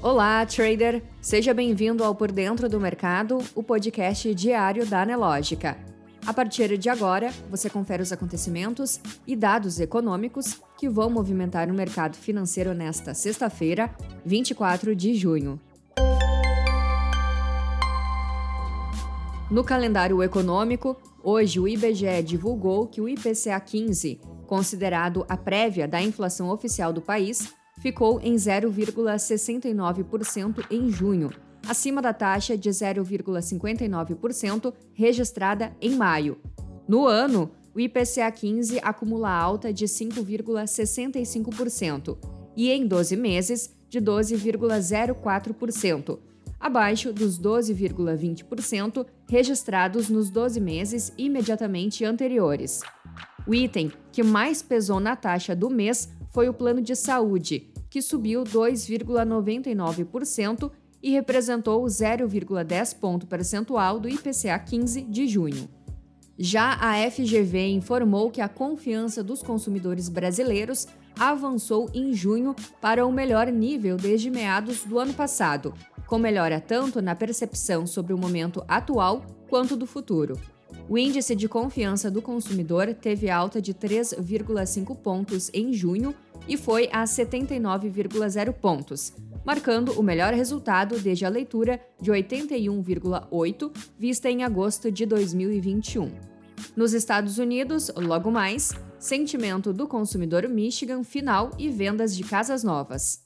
Olá, trader! Seja bem-vindo ao Por Dentro do Mercado, o podcast diário da Anelógica. A partir de agora, você confere os acontecimentos e dados econômicos que vão movimentar o mercado financeiro nesta sexta-feira, 24 de junho. No calendário econômico, hoje o IBGE divulgou que o IPCA 15, considerado a prévia da inflação oficial do país, ficou em 0,69% em junho, acima da taxa de 0,59% registrada em maio. No ano, o IPCA 15 acumula alta de 5,65% e em 12 meses de 12,04%, abaixo dos 12,20% registrados nos 12 meses imediatamente anteriores. O item que mais pesou na taxa do mês foi o plano de saúde, que subiu 2,99% e representou 0,10 ponto percentual do IPCA 15 de junho. Já a FGV informou que a confiança dos consumidores brasileiros avançou em junho para o melhor nível desde meados do ano passado, com melhora tanto na percepção sobre o momento atual quanto do futuro. O índice de confiança do consumidor teve alta de 3,5 pontos em junho e foi a 79,0 pontos, marcando o melhor resultado desde a leitura de 81,8 vista em agosto de 2021. Nos Estados Unidos, logo mais, sentimento do consumidor Michigan final e vendas de casas novas.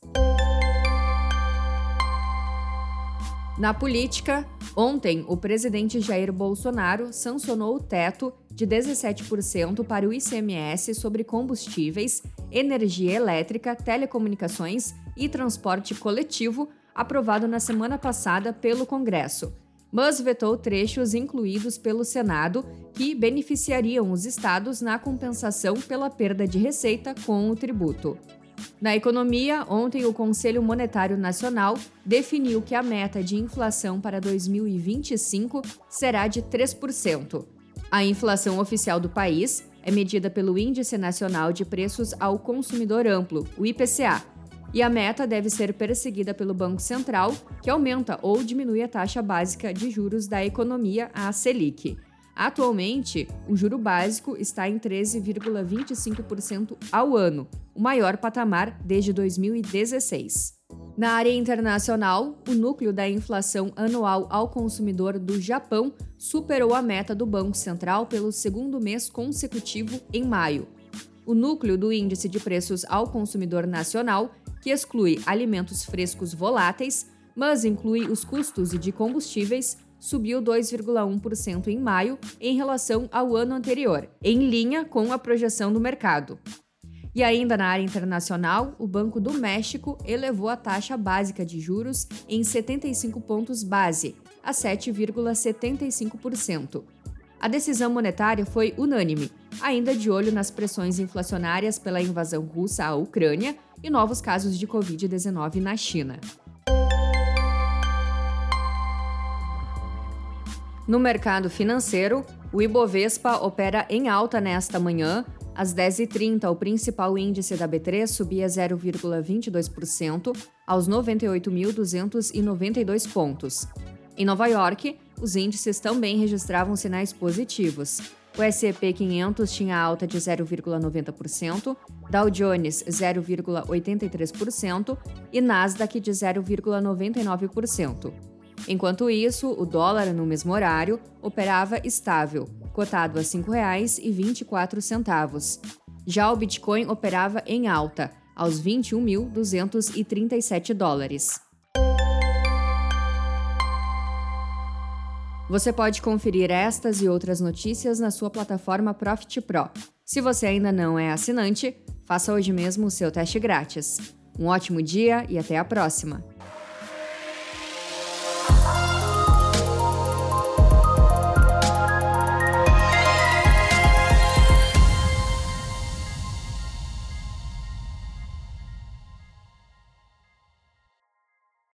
Na política, ontem o presidente Jair Bolsonaro sancionou o teto de 17% para o ICMS sobre combustíveis, energia elétrica, telecomunicações e transporte coletivo, aprovado na semana passada pelo Congresso, mas vetou trechos incluídos pelo Senado que beneficiariam os estados na compensação pela perda de receita com o tributo. Na economia, ontem o Conselho Monetário Nacional definiu que a meta de inflação para 2025 será de 3%. A inflação oficial do país é medida pelo Índice Nacional de Preços ao Consumidor Amplo, o IPCA, e a meta deve ser perseguida pelo Banco Central, que aumenta ou diminui a taxa básica de juros da economia, a Selic. Atualmente, o juro básico está em 13,25% ao ano, o maior patamar desde 2016. Na área internacional, o núcleo da inflação anual ao consumidor do Japão superou a meta do Banco Central pelo segundo mês consecutivo em maio. O núcleo do índice de preços ao consumidor nacional, que exclui alimentos frescos voláteis, mas inclui os custos de combustíveis, subiu 2,1% em maio em relação ao ano anterior, em linha com a projeção do mercado. E ainda na área internacional, o Banco do México elevou a taxa básica de juros em 75 pontos base, a 7,75%. A decisão monetária foi unânime, ainda de olho nas pressões inflacionárias pela invasão russa à Ucrânia e novos casos de Covid-19 na China. No mercado financeiro, o Ibovespa opera em alta nesta manhã. Às 10h30, o principal índice da B3 subia 0,22% aos 98.292 pontos. Em Nova York, os índices também registravam sinais positivos. O S&P 500 tinha alta de 0,90%, Dow Jones 0,83% e Nasdaq de 0,99%. Enquanto isso, o dólar no mesmo horário operava estável, cotado a R$ 5,24. Já o Bitcoin operava em alta, aos 21.237 dólares. Você pode conferir estas e outras notícias na sua plataforma Profit Pro. Se você ainda não é assinante, faça hoje mesmo o seu teste grátis. Um ótimo dia e até a próxima!